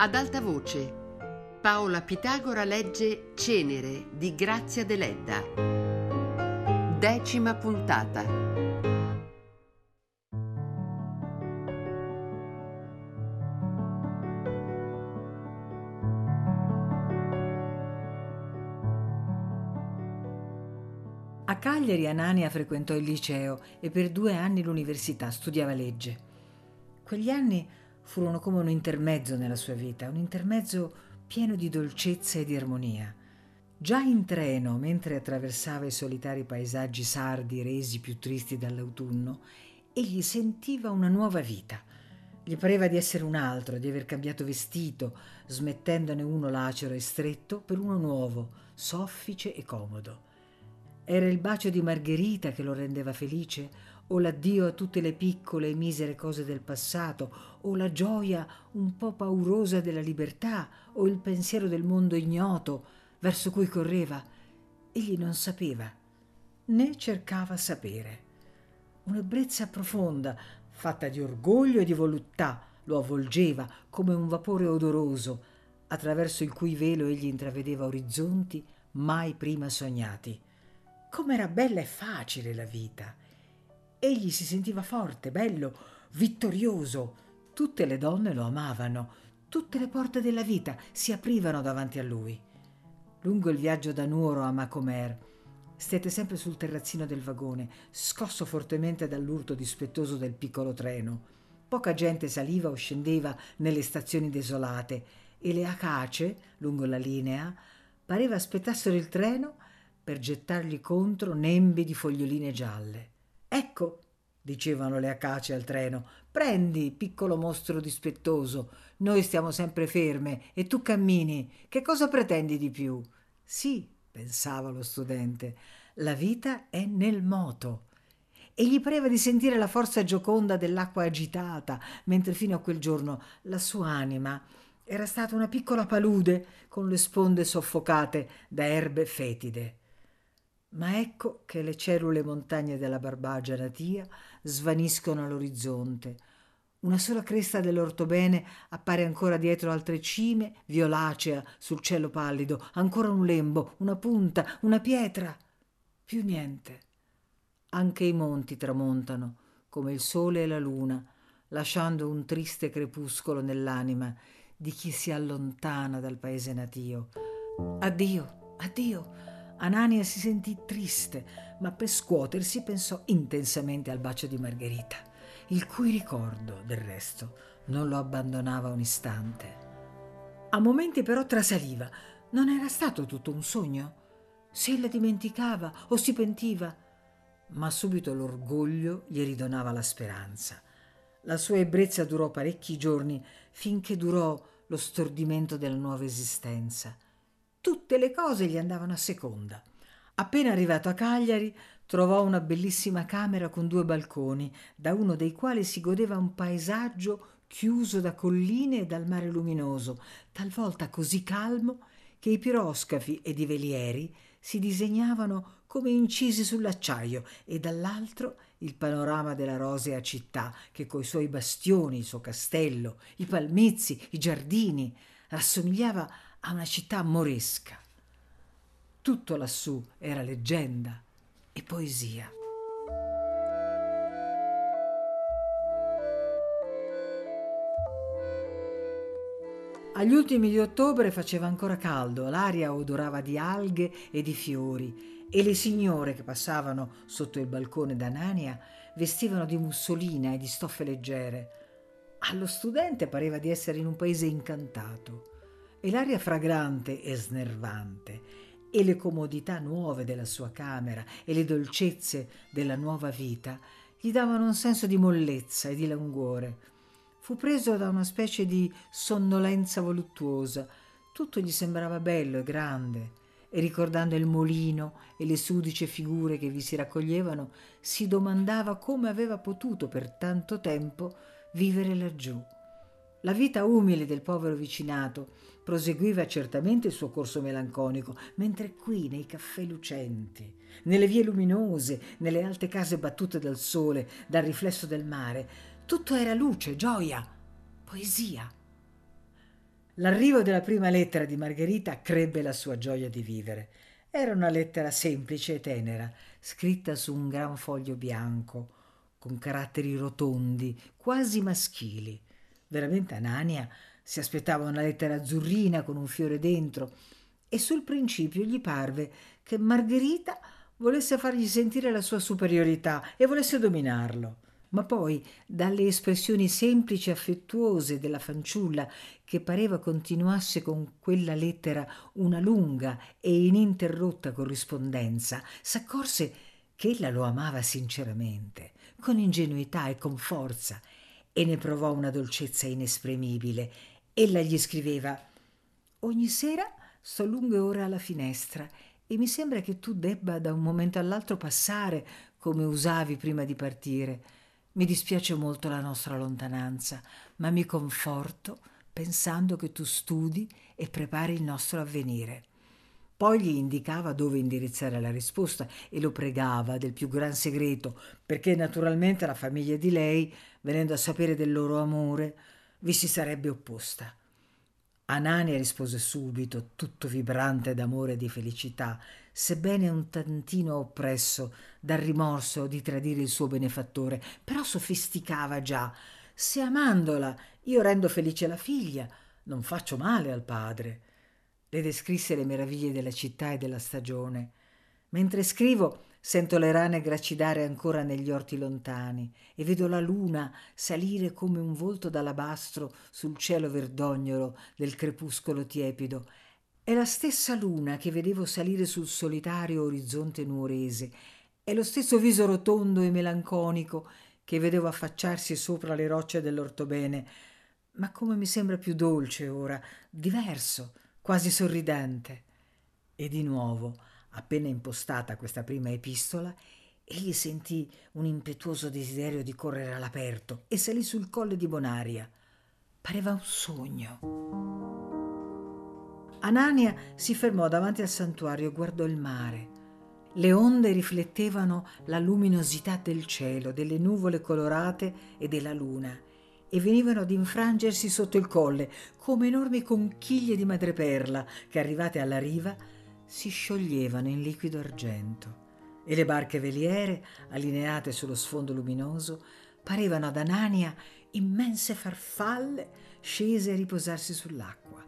Ad alta voce, Paola Pitagora legge Cenere di Grazia Deledda. Decima puntata. A Cagliari Anania frequentò il liceo e per due anni l'università, studiava legge. Quegli anni furono come un intermezzo nella sua vita, un intermezzo pieno di dolcezza e di armonia. Già in treno, mentre attraversava i solitari paesaggi sardi resi più tristi dall'autunno, egli sentiva una nuova vita. Gli pareva di essere un altro, di aver cambiato vestito, smettendone uno lacero e stretto per uno nuovo, soffice e comodo. Era il bacio di Margherita che lo rendeva felice, o l'addio a tutte le piccole e misere cose del passato, o la gioia un po' paurosa della libertà, o il pensiero del mondo ignoto verso cui correva. Egli non sapeva, né cercava sapere. Un'ebbrezza profonda, fatta di orgoglio e di voluttà, lo avvolgeva come un vapore odoroso, attraverso il cui velo egli intravedeva orizzonti mai prima sognati. Com'era bella e facile la vita! Egli si sentiva forte, bello, vittorioso. Tutte le donne lo amavano, tutte le porte della vita si aprivano davanti a lui. Lungo il viaggio da Nuoro a Macomer, stette sempre sul terrazzino del vagone, scosso fortemente dall'urto dispettoso del piccolo treno. Poca gente saliva o scendeva nelle stazioni desolate e le acace, lungo la linea, pareva aspettassero il treno per gettargli contro nembi di foglioline gialle. Ecco, dicevano le acace al treno, prendi, piccolo mostro dispettoso, noi stiamo sempre ferme e tu cammini, che cosa pretendi di più? Sì, pensava lo studente, la vita è nel moto. E gli pareva di sentire la forza gioconda dell'acqua agitata, mentre fino a quel giorno la sua anima era stata una piccola palude con le sponde soffocate da erbe fetide. Ma ecco che le cellule montagne della Barbagia natia svaniscono all'orizzonte. Una sola cresta dell'ortobene appare ancora dietro altre cime, violacea sul cielo pallido, ancora un lembo, una punta, una pietra. Più niente. Anche i monti tramontano, come il sole e la luna, lasciando un triste crepuscolo nell'anima di chi si allontana dal paese natio. Addio, addio Anania si sentì triste, ma per scuotersi pensò intensamente al bacio di Margherita, il cui ricordo, del resto, non lo abbandonava un istante. A momenti però trasaliva. Non era stato tutto un sogno? Se la dimenticava o si pentiva? Ma subito l'orgoglio gli ridonava la speranza. La sua ebbrezza durò parecchi giorni finché durò lo stordimento della nuova esistenza. Tutte le cose gli andavano a seconda. Appena arrivato a Cagliari, trovò una bellissima camera con due balconi, da uno dei quali si godeva un paesaggio chiuso da colline e dal mare luminoso, talvolta così calmo che i piroscafi ed i velieri si disegnavano come incisi sull'acciaio e dall'altro il panorama della rosea città che coi suoi bastioni, il suo castello, i palmizi, i giardini, rassomigliava a una città moresca. Tutto lassù era leggenda e poesia. Agli ultimi di ottobre faceva ancora caldo, l'aria odorava di alghe e di fiori e le signore che passavano sotto il balcone d'Anania vestivano di mussolina e di stoffe leggere. Allo studente pareva di essere in un paese incantato e l'aria fragrante e snervante e le comodità nuove della sua camera e le dolcezze della nuova vita gli davano un senso di mollezza e di languore. Fu preso da una specie di sonnolenza voluttuosa. Tutto gli sembrava bello e grande e ricordando il molino e le sudice figure che vi si raccoglievano, si domandava come aveva potuto per tanto tempo vivere laggiù. La vita umile del povero vicinato proseguiva certamente il suo corso melanconico, mentre qui, nei caffè lucenti, nelle vie luminose, nelle alte case battute dal sole, dal riflesso del mare, tutto era luce, gioia, poesia. L'arrivo della prima lettera di Margherita crebbe la sua gioia di vivere. Era una lettera semplice e tenera, scritta su un gran foglio bianco, con caratteri rotondi, quasi maschili. Veramente Anania si aspettava una lettera azzurrina con un fiore dentro e sul principio gli parve che Margherita volesse fargli sentire la sua superiorità e volesse dominarlo. Ma poi, dalle espressioni semplici e affettuose della fanciulla, che pareva continuasse con quella lettera una lunga e ininterrotta corrispondenza, s'accorse che ella lo amava sinceramente, con ingenuità e con forza, e ne provò una dolcezza inespremibile. Ella gli scriveva Ogni sera sto lunghe ore alla finestra e mi sembra che tu debba da un momento all'altro passare come usavi prima di partire. Mi dispiace molto la nostra lontananza, ma mi conforto pensando che tu studi e prepari il nostro avvenire. Poi gli indicava dove indirizzare la risposta e lo pregava del più gran segreto, perché naturalmente la famiglia di lei, venendo a sapere del loro amore, vi si sarebbe opposta. Anania rispose subito, tutto vibrante d'amore e di felicità, sebbene un tantino oppresso dal rimorso di tradire il suo benefattore, però sofisticava già. Se amandola io rendo felice la figlia, non faccio male al padre. Le descrisse le meraviglie della città e della stagione. Mentre scrivo, Sento le rane gracidare ancora negli orti lontani e vedo la luna salire come un volto d'alabastro sul cielo verdognolo del crepuscolo tiepido. È la stessa luna che vedevo salire sul solitario orizzonte nuorese. È lo stesso viso rotondo e melanconico che vedevo affacciarsi sopra le rocce dell'ortobene, ma come mi sembra più dolce ora, diverso, quasi sorridente. E di nuovo Appena impostata questa prima epistola, egli sentì un impetuoso desiderio di correre all'aperto e salì sul colle di Bonaria. Pareva un sogno. Anania si fermò davanti al santuario e guardò il mare. Le onde riflettevano la luminosità del cielo, delle nuvole colorate e della luna e venivano ad infrangersi sotto il colle come enormi conchiglie di madreperla che arrivate alla riva si scioglievano in liquido argento e le barche veliere, allineate sullo sfondo luminoso, parevano ad Anania immense farfalle scese a riposarsi sull'acqua.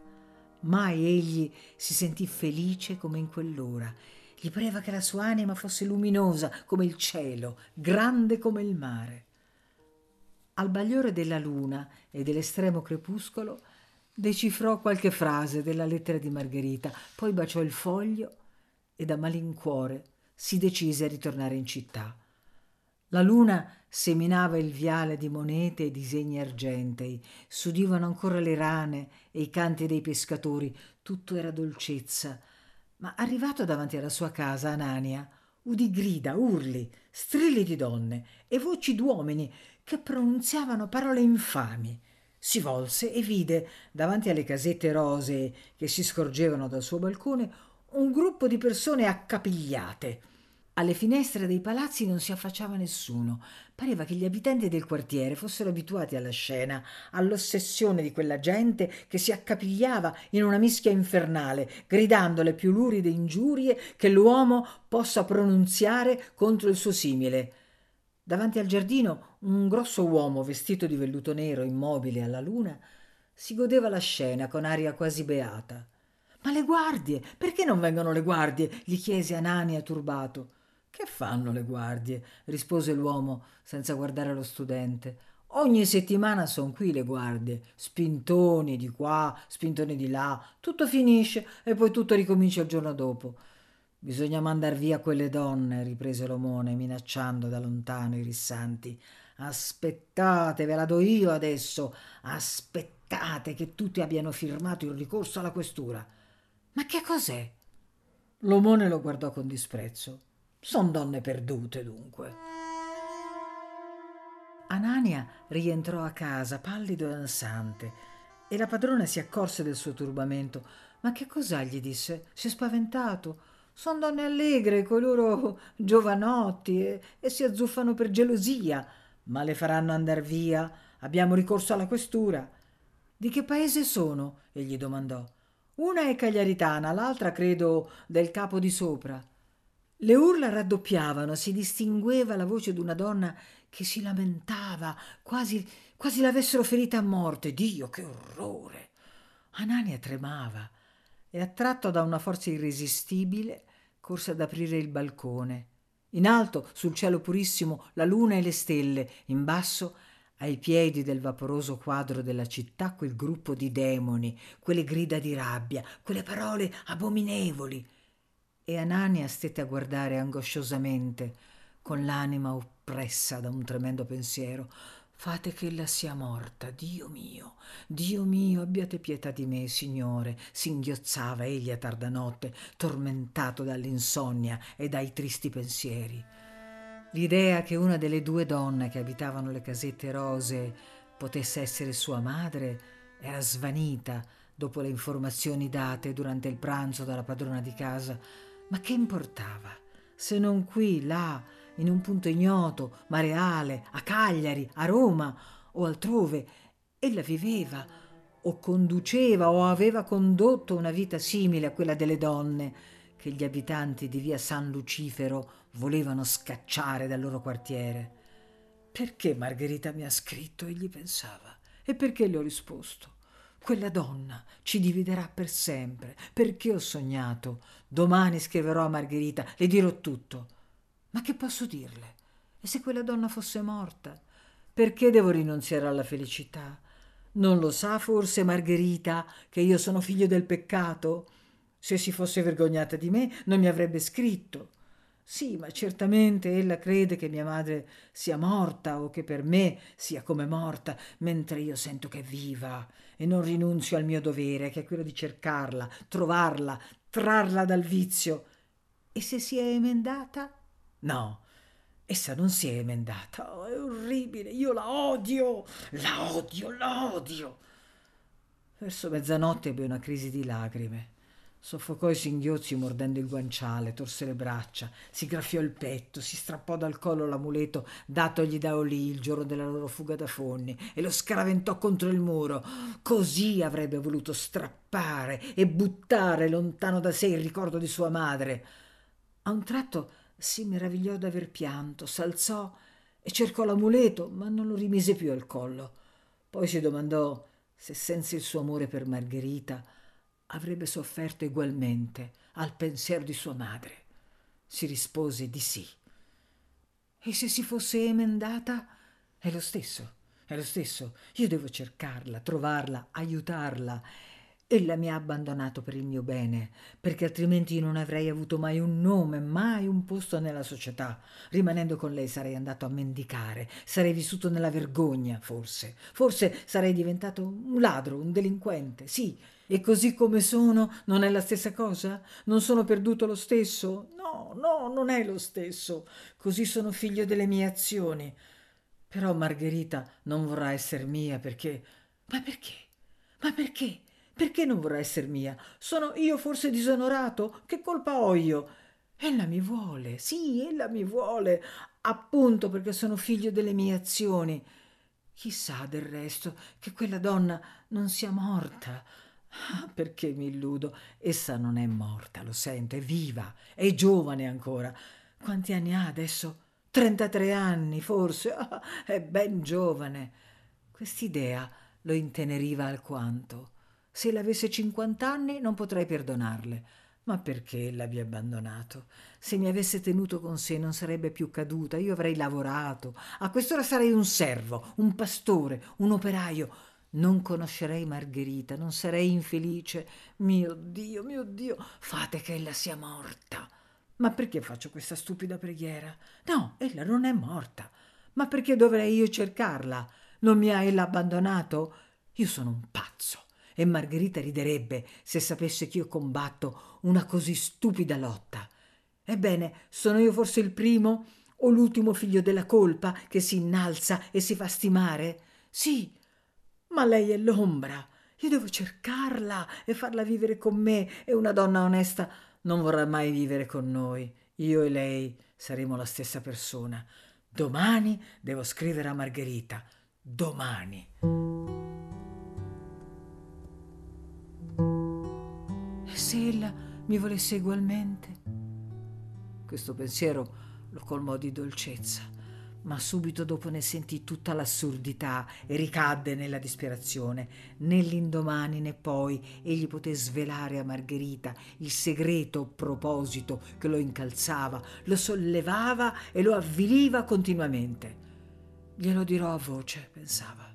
Mai egli si sentì felice come in quell'ora. Gli pareva che la sua anima fosse luminosa come il cielo, grande come il mare. Al bagliore della luna e dell'estremo crepuscolo decifrò qualche frase della lettera di Margherita, poi baciò il foglio e da malincuore si decise a ritornare in città. La luna seminava il viale di monete e disegni argentei, s'udivano ancora le rane e i canti dei pescatori, tutto era dolcezza. Ma arrivato davanti alla sua casa, Anania udì grida, urli, strilli di donne e voci d'uomini che pronunziavano parole infami si volse e vide, davanti alle casette rosee che si scorgevano dal suo balcone, un gruppo di persone accapigliate. Alle finestre dei palazzi non si affacciava nessuno. Pareva che gli abitanti del quartiere fossero abituati alla scena, all'ossessione di quella gente che si accapigliava in una mischia infernale, gridando le più luride ingiurie che l'uomo possa pronunziare contro il suo simile. Davanti al giardino un grosso uomo vestito di velluto nero, immobile alla luna, si godeva la scena con aria quasi beata. Ma le guardie? Perché non vengono le guardie? gli chiese Anania turbato. Che fanno le guardie? rispose l'uomo senza guardare lo studente. Ogni settimana son qui le guardie, spintoni di qua, spintoni di là, tutto finisce e poi tutto ricomincia il giorno dopo. Bisogna mandar via quelle donne, riprese l'omone, minacciando da lontano i rissanti. Aspettate, ve la do io adesso. Aspettate che tutti abbiano firmato il ricorso alla questura. Ma che cos'è? L'omone lo guardò con disprezzo. Son donne perdute, dunque. Anania rientrò a casa, pallido e ansante, e la padrona si accorse del suo turbamento. Ma che cos'ha? gli disse. Si è spaventato. Son donne allegre, coi loro giovanotti, e, e si azzuffano per gelosia, ma le faranno andar via. Abbiamo ricorso alla questura. Di che paese sono? egli domandò. Una è cagliaritana, l'altra credo del capo di sopra. Le urla raddoppiavano, si distingueva la voce d'una donna che si lamentava, quasi, quasi l'avessero ferita a morte. Dio, che orrore! Anania tremava e, attratto da una forza irresistibile, corse ad aprire il balcone. In alto, sul cielo purissimo, la luna e le stelle, in basso, ai piedi del vaporoso quadro della città, quel gruppo di demoni, quelle grida di rabbia, quelle parole abominevoli e Anania stette a guardare angosciosamente, con l'anima oppressa da un tremendo pensiero. Fate che ella sia morta, Dio mio, Dio mio, abbiate pietà di me, Signore, singhiozzava egli a tarda notte, tormentato dall'insonnia e dai tristi pensieri. L'idea che una delle due donne che abitavano le casette rose potesse essere sua madre era svanita dopo le informazioni date durante il pranzo dalla padrona di casa ma che importava? Se non qui, là, in un punto ignoto, ma reale, a Cagliari, a Roma o altrove, ella viveva o conduceva o aveva condotto una vita simile a quella delle donne che gli abitanti di via San Lucifero volevano scacciare dal loro quartiere. Perché Margherita mi ha scritto? egli pensava. E perché le ho risposto? Quella donna ci dividerà per sempre. Perché ho sognato? Domani scriverò a Margherita, le dirò tutto. Ma che posso dirle? E se quella donna fosse morta? Perché devo rinunziare alla felicità? Non lo sa forse Margherita che io sono figlio del peccato? Se si fosse vergognata di me non mi avrebbe scritto. Sì, ma certamente ella crede che mia madre sia morta o che per me sia come morta, mentre io sento che è viva e non rinunzio al mio dovere, che è quello di cercarla, trovarla, trarla dal vizio. E se si è emendata? No, essa non si è emendata. Oh, è orribile, io la odio, la odio, la odio. Verso mezzanotte ebbe una crisi di lagrime. Soffocò i singhiozzi mordendo il guanciale, torse le braccia, si graffiò il petto, si strappò dal collo l'amuleto datogli da Olì il giorno della loro fuga da Fonni e lo scaraventò contro il muro. Così avrebbe voluto strappare e buttare lontano da sé il ricordo di sua madre. A un tratto si meravigliò d'aver pianto, s'alzò e cercò l'amuleto, ma non lo rimise più al collo. Poi si domandò se senza il suo amore per Margherita avrebbe sofferto egualmente al pensiero di sua madre. Si rispose di sì. E se si fosse emendata? È lo stesso, è lo stesso. Io devo cercarla, trovarla, aiutarla. Ella mi ha abbandonato per il mio bene, perché altrimenti non avrei avuto mai un nome, mai un posto nella società. Rimanendo con lei sarei andato a mendicare, sarei vissuto nella vergogna, forse. Forse sarei diventato un ladro, un delinquente, sì, e così come sono non è la stessa cosa? Non sono perduto lo stesso? No, no, non è lo stesso. Così sono figlio delle mie azioni. Però Margherita non vorrà essere mia perché... Ma perché? Ma perché? Perché non vorrà essere mia? Sono io forse disonorato? Che colpa ho io? Ella mi vuole, sì, ella mi vuole, appunto perché sono figlio delle mie azioni. Chissà del resto che quella donna non sia morta. Ah, perché mi illudo? Essa non è morta, lo sento, è viva, è giovane ancora. Quanti anni ha adesso? 33 anni, forse. Ah, è ben giovane. Quest'idea lo inteneriva alquanto. Se l'avesse 50 anni non potrei perdonarle. Ma perché l'abbia abbandonato? Se mi avesse tenuto con sé non sarebbe più caduta, io avrei lavorato. A quest'ora sarei un servo, un pastore, un operaio non conoscerei Margherita, non sarei infelice. Mio Dio, mio Dio, fate che ella sia morta. Ma perché faccio questa stupida preghiera? No, ella non è morta. Ma perché dovrei io cercarla? Non mi ha ella abbandonato? Io sono un pazzo e Margherita riderebbe se sapesse che io combatto una così stupida lotta. Ebbene, sono io forse il primo o l'ultimo figlio della colpa che si innalza e si fa stimare? Sì, ma lei è l'ombra. Io devo cercarla e farla vivere con me e una donna onesta non vorrà mai vivere con noi. Io e lei saremo la stessa persona. Domani devo scrivere a Margherita. Domani. Se ella mi volesse ugualmente? Questo pensiero lo colmò di dolcezza, ma subito dopo ne sentì tutta l'assurdità e ricadde nella disperazione. Né l'indomani né poi egli poté svelare a Margherita il segreto proposito che lo incalzava, lo sollevava e lo avviliva continuamente. Glielo dirò a voce, pensava,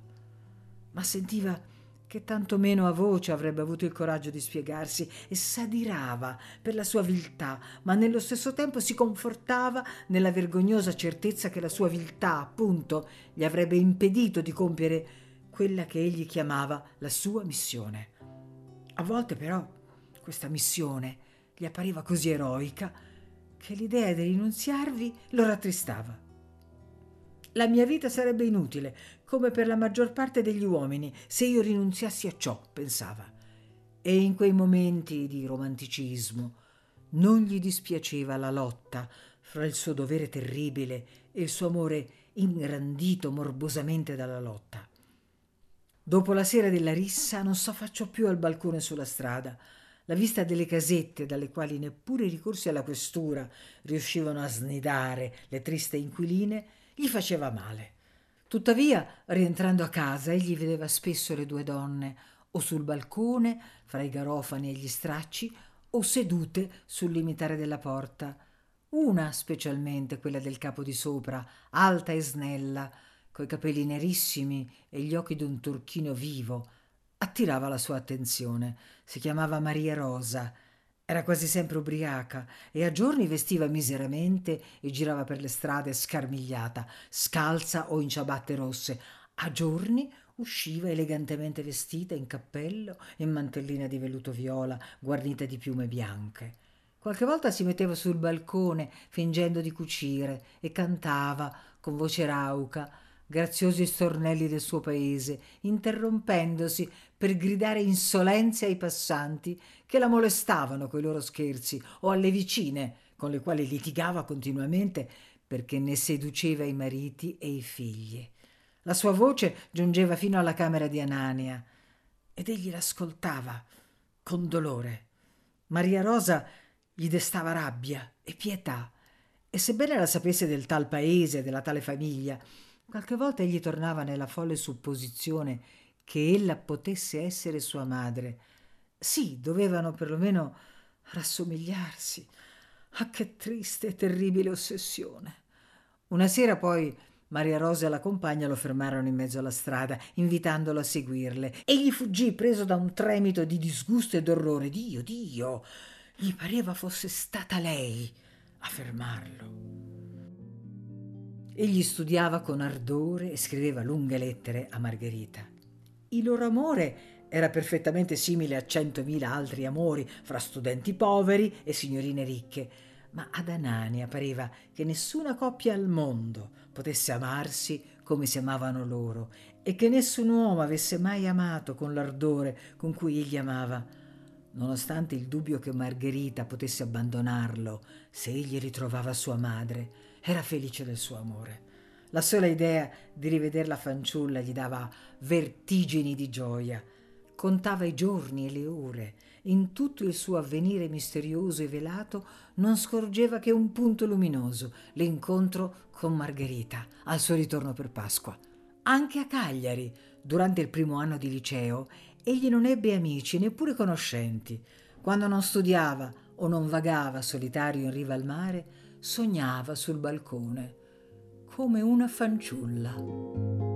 ma sentiva che tanto meno a voce avrebbe avuto il coraggio di spiegarsi e s'adirava per la sua viltà, ma nello stesso tempo si confortava nella vergognosa certezza che la sua viltà, appunto, gli avrebbe impedito di compiere quella che egli chiamava la sua missione. A volte però questa missione gli appariva così eroica che l'idea di rinunziarvi lo rattristava. La mia vita sarebbe inutile, come per la maggior parte degli uomini, se io rinunziassi a ciò, pensava. E in quei momenti di romanticismo non gli dispiaceva la lotta fra il suo dovere terribile e il suo amore ingrandito morbosamente dalla lotta. Dopo la sera della rissa non s'affacciò più al balcone sulla strada. La vista delle casette, dalle quali neppure i ricorsi alla questura riuscivano a snidare le triste inquiline, gli faceva male. Tuttavia, rientrando a casa, egli vedeva spesso le due donne, o sul balcone, fra i garofani e gli stracci, o sedute sul limitare della porta. Una specialmente, quella del capo di sopra, alta e snella, coi capelli nerissimi e gli occhi d'un turchino vivo, attirava la sua attenzione. Si chiamava Maria Rosa era quasi sempre ubriaca e a giorni vestiva miseramente e girava per le strade scarmigliata, scalza o in ciabatte rosse. A giorni usciva elegantemente vestita in cappello e mantellina di velluto viola guarnita di piume bianche. Qualche volta si metteva sul balcone fingendo di cucire e cantava con voce rauca graziosi stornelli del suo paese, interrompendosi per gridare insolenze ai passanti che la molestavano coi loro scherzi o alle vicine con le quali litigava continuamente perché ne seduceva i mariti e i figli. La sua voce giungeva fino alla camera di Anania ed egli l'ascoltava con dolore. Maria Rosa gli destava rabbia e pietà e sebbene la sapesse del tal paese della tale famiglia, Qualche volta egli tornava nella folle supposizione che ella potesse essere sua madre. Sì, dovevano perlomeno rassomigliarsi. Ah, che triste e terribile ossessione. Una sera poi Maria Rosa e la compagna lo fermarono in mezzo alla strada, invitandolo a seguirle. Egli fuggì preso da un tremito di disgusto e d'orrore. Dio, Dio! Gli pareva fosse stata lei a fermarlo. Egli studiava con ardore e scriveva lunghe lettere a Margherita. Il loro amore era perfettamente simile a centomila altri amori fra studenti poveri e signorine ricche, ma ad Anania pareva che nessuna coppia al mondo potesse amarsi come si amavano loro e che nessun uomo avesse mai amato con l'ardore con cui egli amava, nonostante il dubbio che Margherita potesse abbandonarlo se egli ritrovava sua madre era felice del suo amore. La sola idea di riveder la fanciulla gli dava vertigini di gioia. Contava i giorni e le ore. In tutto il suo avvenire misterioso e velato non scorgeva che un punto luminoso, l'incontro con Margherita al suo ritorno per Pasqua. Anche a Cagliari, durante il primo anno di liceo, egli non ebbe amici, neppure conoscenti. Quando non studiava o non vagava solitario in riva al mare, sognava sul balcone come una fanciulla.